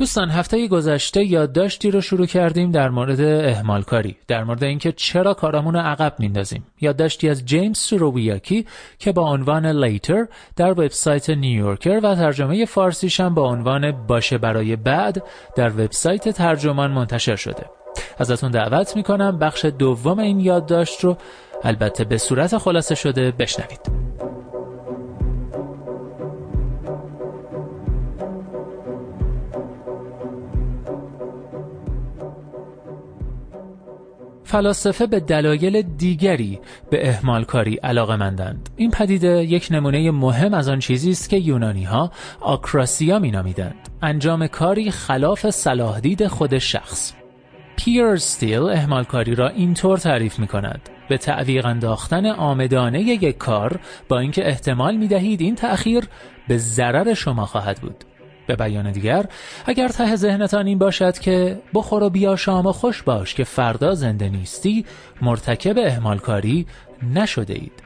دوستان هفته گذشته یادداشتی رو شروع کردیم در مورد اهمال کاری در مورد اینکه چرا کارامون رو عقب میندازیم یادداشتی از جیمز سورویاکی که با عنوان لیتر در وبسایت نیویورکر و ترجمه فارسیش هم با عنوان باشه برای بعد در وبسایت ترجمان منتشر شده. ازتون دعوت می‌کنم بخش دوم این یادداشت رو البته به صورت خلاصه شده بشنوید. فلاسفه به دلایل دیگری به اهمال کاری علاقه مندند. این پدیده یک نمونه مهم از آن چیزی است که یونانی ها آکراسیا می نامیدند. انجام کاری خلاف صلاح دید خود شخص. پیر ستیل اهمال کاری را اینطور تعریف می کند. به تعویق انداختن آمدانه یک کار با اینکه احتمال می دهید این تأخیر به ضرر شما خواهد بود. به بیان دیگر اگر ته ذهنتان این باشد که بخور و بیا شام و خوش باش که فردا زنده نیستی مرتکب اهمالکاری نشده اید.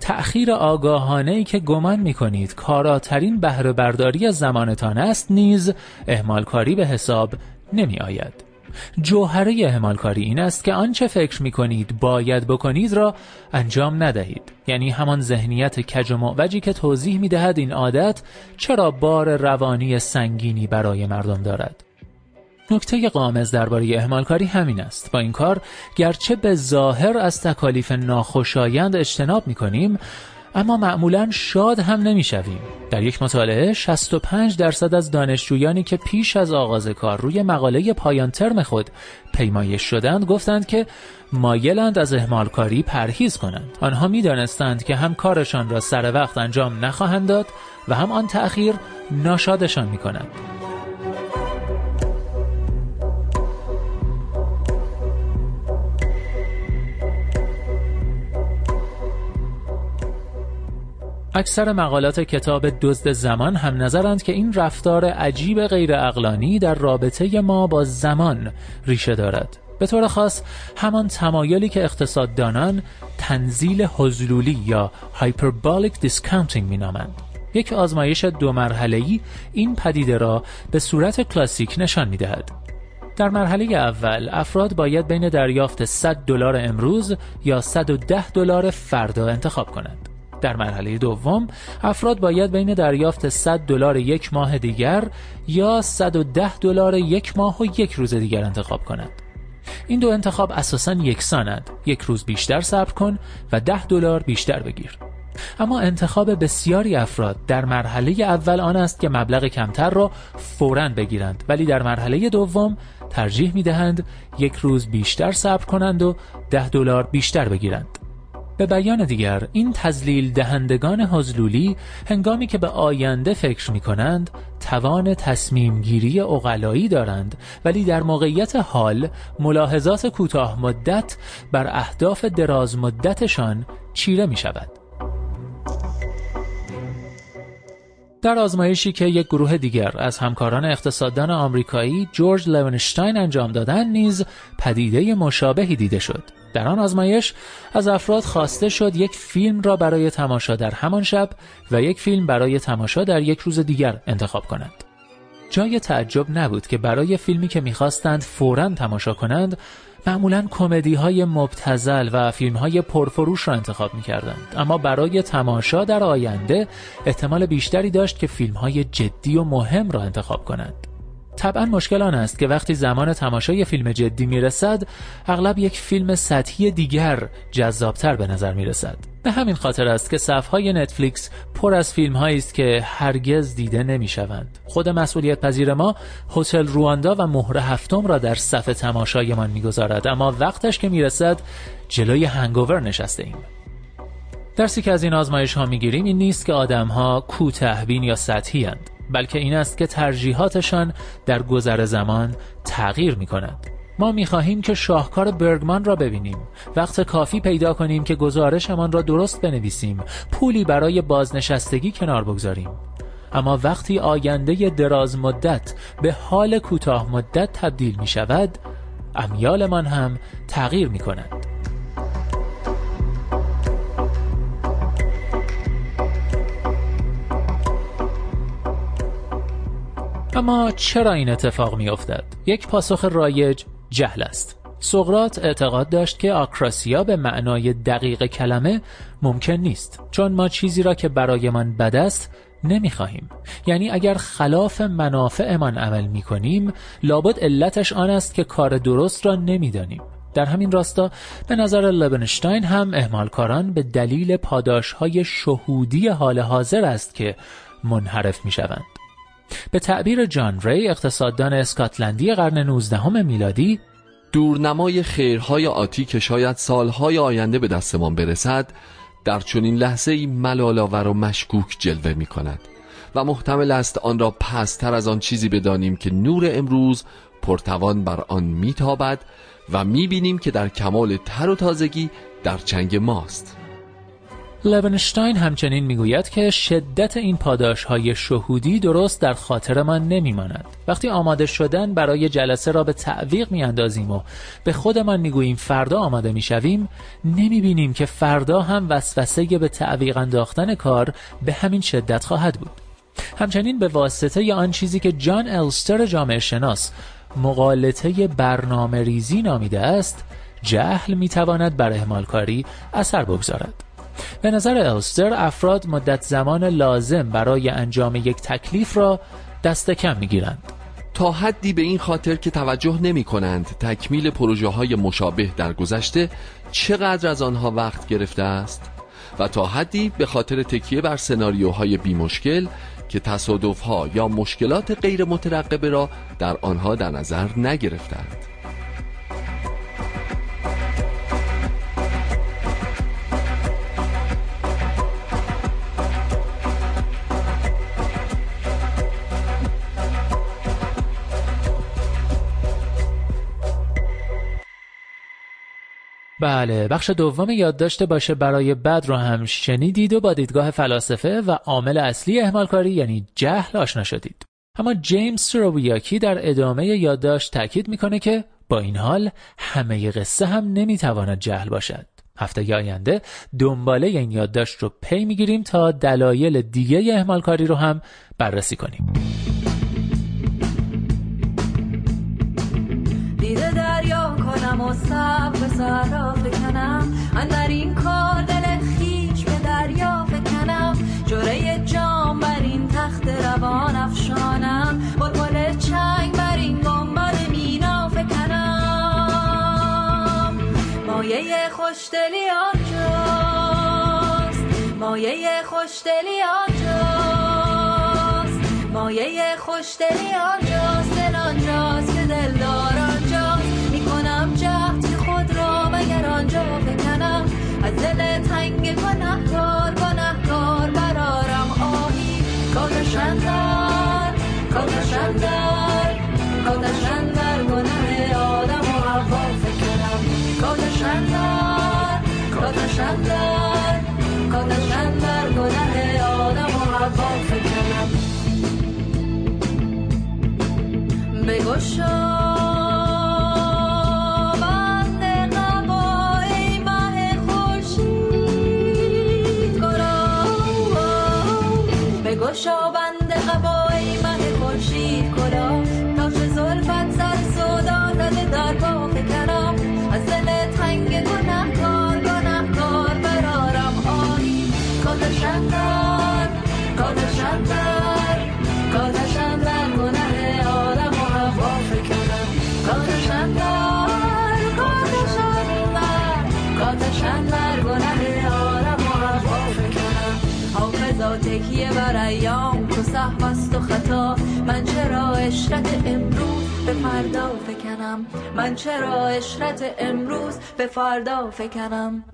تأخیر آگاهانه ای که گمان می کنید کاراترین بهره برداری از زمانتان است نیز اهمالکاری به حساب نمی آید جوهره اهمال کاری این است که آنچه فکر می کنید باید بکنید را انجام ندهید. یعنی همان ذهنیت کج و معوجی که توضیح می دهد این عادت چرا بار روانی سنگینی برای مردم دارد. نکته قامز درباره اهمال کاری همین است. با این کار گرچه به ظاهر از تکالیف ناخوشایند اجتناب می کنیم اما معمولا شاد هم نمی‌شویم. در یک مطالعه 65 درصد از دانشجویانی که پیش از آغاز کار روی مقاله پایان ترم خود پیمایش شدند گفتند که مایلند از اهمال کاری پرهیز کنند. آنها می‌دانستند که هم کارشان را سر وقت انجام نخواهند داد و هم آن تأخیر ناشادشان می کند. اکثر مقالات کتاب دزد زمان هم نظرند که این رفتار عجیب غیر اقلانی در رابطه ما با زمان ریشه دارد. به طور خاص همان تمایلی که اقتصاددانان تنزیل هذلولی یا hyperbolic discounting مینامند. یک آزمایش دو مرحله‌ای این پدیده را به صورت کلاسیک نشان می‌دهد. در مرحله اول افراد باید بین دریافت 100 دلار امروز یا 110 دلار فردا انتخاب کنند. در مرحله دوم افراد باید بین دریافت 100 دلار یک ماه دیگر یا 110 دلار یک ماه و یک روز دیگر انتخاب کنند. این دو انتخاب اساسا یکسانند. یک روز بیشتر صبر کن و 10 دلار بیشتر بگیر. اما انتخاب بسیاری افراد در مرحله اول آن است که مبلغ کمتر را فوراً بگیرند ولی در مرحله دوم ترجیح می دهند یک روز بیشتر صبر کنند و ده دلار بیشتر بگیرند. به بیان دیگر این تزلیل دهندگان حضلولی هنگامی که به آینده فکر می کنند توان تصمیم گیری اقلایی دارند ولی در موقعیت حال ملاحظات کوتاه مدت بر اهداف دراز مدتشان چیره می شود. در آزمایشی که یک گروه دیگر از همکاران اقتصاددان آمریکایی جورج لونشتاین انجام دادن نیز پدیده مشابهی دیده شد در آن آزمایش از افراد خواسته شد یک فیلم را برای تماشا در همان شب و یک فیلم برای تماشا در یک روز دیگر انتخاب کنند جای تعجب نبود که برای فیلمی که می‌خواستند فورا تماشا کنند معمولا کمدی های مبتزل و فیلم های پرفروش را انتخاب می کردند. اما برای تماشا در آینده احتمال بیشتری داشت که فیلم های جدی و مهم را انتخاب کنند. طبعا مشکل آن است که وقتی زمان تماشای فیلم جدی می رسد اغلب یک فیلم سطحی دیگر جذابتر به نظر می رسد به همین خاطر است که صفهای نتفلیکس پر از فیلم هایی است که هرگز دیده نمی شوند. خود مسئولیت پذیر ما هتل رواندا و مهر هفتم را در صف تماشایمان می‌گذارد اما وقتش که می‌رسد جلوی هنگوور نشسته ایم. درسی که از این آزمایش ها می‌گیریم این نیست که آدم ها کوتهبین یا سطحی هند. بلکه این است که ترجیحاتشان در گذر زمان تغییر می کند. ما می‌خواهیم که شاهکار برگمان را ببینیم. وقت کافی پیدا کنیم که گزارشمان را درست بنویسیم. پولی برای بازنشستگی کنار بگذاریم. اما وقتی آینده دراز مدت به حال کوتاه مدت تبدیل می شود امیالمان هم تغییر می کند اما چرا این اتفاق می افتد؟ یک پاسخ رایج جهل است سقرات اعتقاد داشت که آکراسیا به معنای دقیق کلمه ممکن نیست چون ما چیزی را که برایمان بد است نمی‌خواهیم یعنی اگر خلاف منافعمان عمل می کنیم لابد علتش آن است که کار درست را نمی‌دانیم در همین راستا به نظر لبنشتاین هم اهمالکاران به دلیل پاداش های شهودی حال حاضر است که منحرف می شوند. به تعبیر جان ری اقتصاددان اسکاتلندی قرن 19 میلادی دورنمای خیرهای آتی که شاید سالهای آینده به دستمان برسد در چنین لحظه ای ملالاور و مشکوک جلوه می کند و محتمل است آن را پستر از آن چیزی بدانیم که نور امروز پرتوان بر آن میتابد و می‌بینیم که در کمال تر و تازگی در چنگ ماست. لونشتاین همچنین می‌گوید که شدت این پاداش های شهودی درست در خاطر من نمیماند. وقتی آماده شدن برای جلسه را به تعویق میاندازیم و به خودمان می‌گوییم فردا آماده می‌شویم نمی‌بینیم که فردا هم وسوسه به تعویق انداختن کار به همین شدت خواهد بود. همچنین به واسطه آن چیزی که جان الستر جامعه شناس مقالطه برنامه ریزی نامیده است جهل می‌تواند بر اهمالکاری اثر بگذارد. به نظر الستر افراد مدت زمان لازم برای انجام یک تکلیف را دست کم می‌گیرند. تا حدی به این خاطر که توجه نمی کنند تکمیل پروژه های مشابه در گذشته چقدر از آنها وقت گرفته است و تا حدی به خاطر تکیه بر سناریوهای بی مشکل که تصادف ها یا مشکلات غیر مترقبه را در آنها در نظر نگرفتند. بله بخش دوم یادداشت باشه برای بد رو هم شنیدید و با دیدگاه فلاسفه و عامل اصلی اهمالکاری یعنی جهل آشنا شدید. اما جیمز رویاکی در ادامه یادداشت تاکید می‌کنه که با این حال همه قصه هم نمی‌تواند جهل باشد. هفته آینده دنباله این یادداشت رو پی می‌گیریم تا دلایل دیگه اهمالکاری رو هم بررسی کنیم. دیده دریا کنم و سب به سهرا فکنم در این کار دل خیش به دریا فکنم جوره جام بر این تخت روان افشانم. بلبل چنگ بر این گنبد مینا فکنم مایه خوشدلی آنجاست. مایه خوشدلی آنجاست. مایه خوشدلی آنجاست. تکیه بر ایام تو سهم است و خطا. من چرا اشرت امروز به فردا فکنم؟ من چرا اشرت امروز به فردا فکنم؟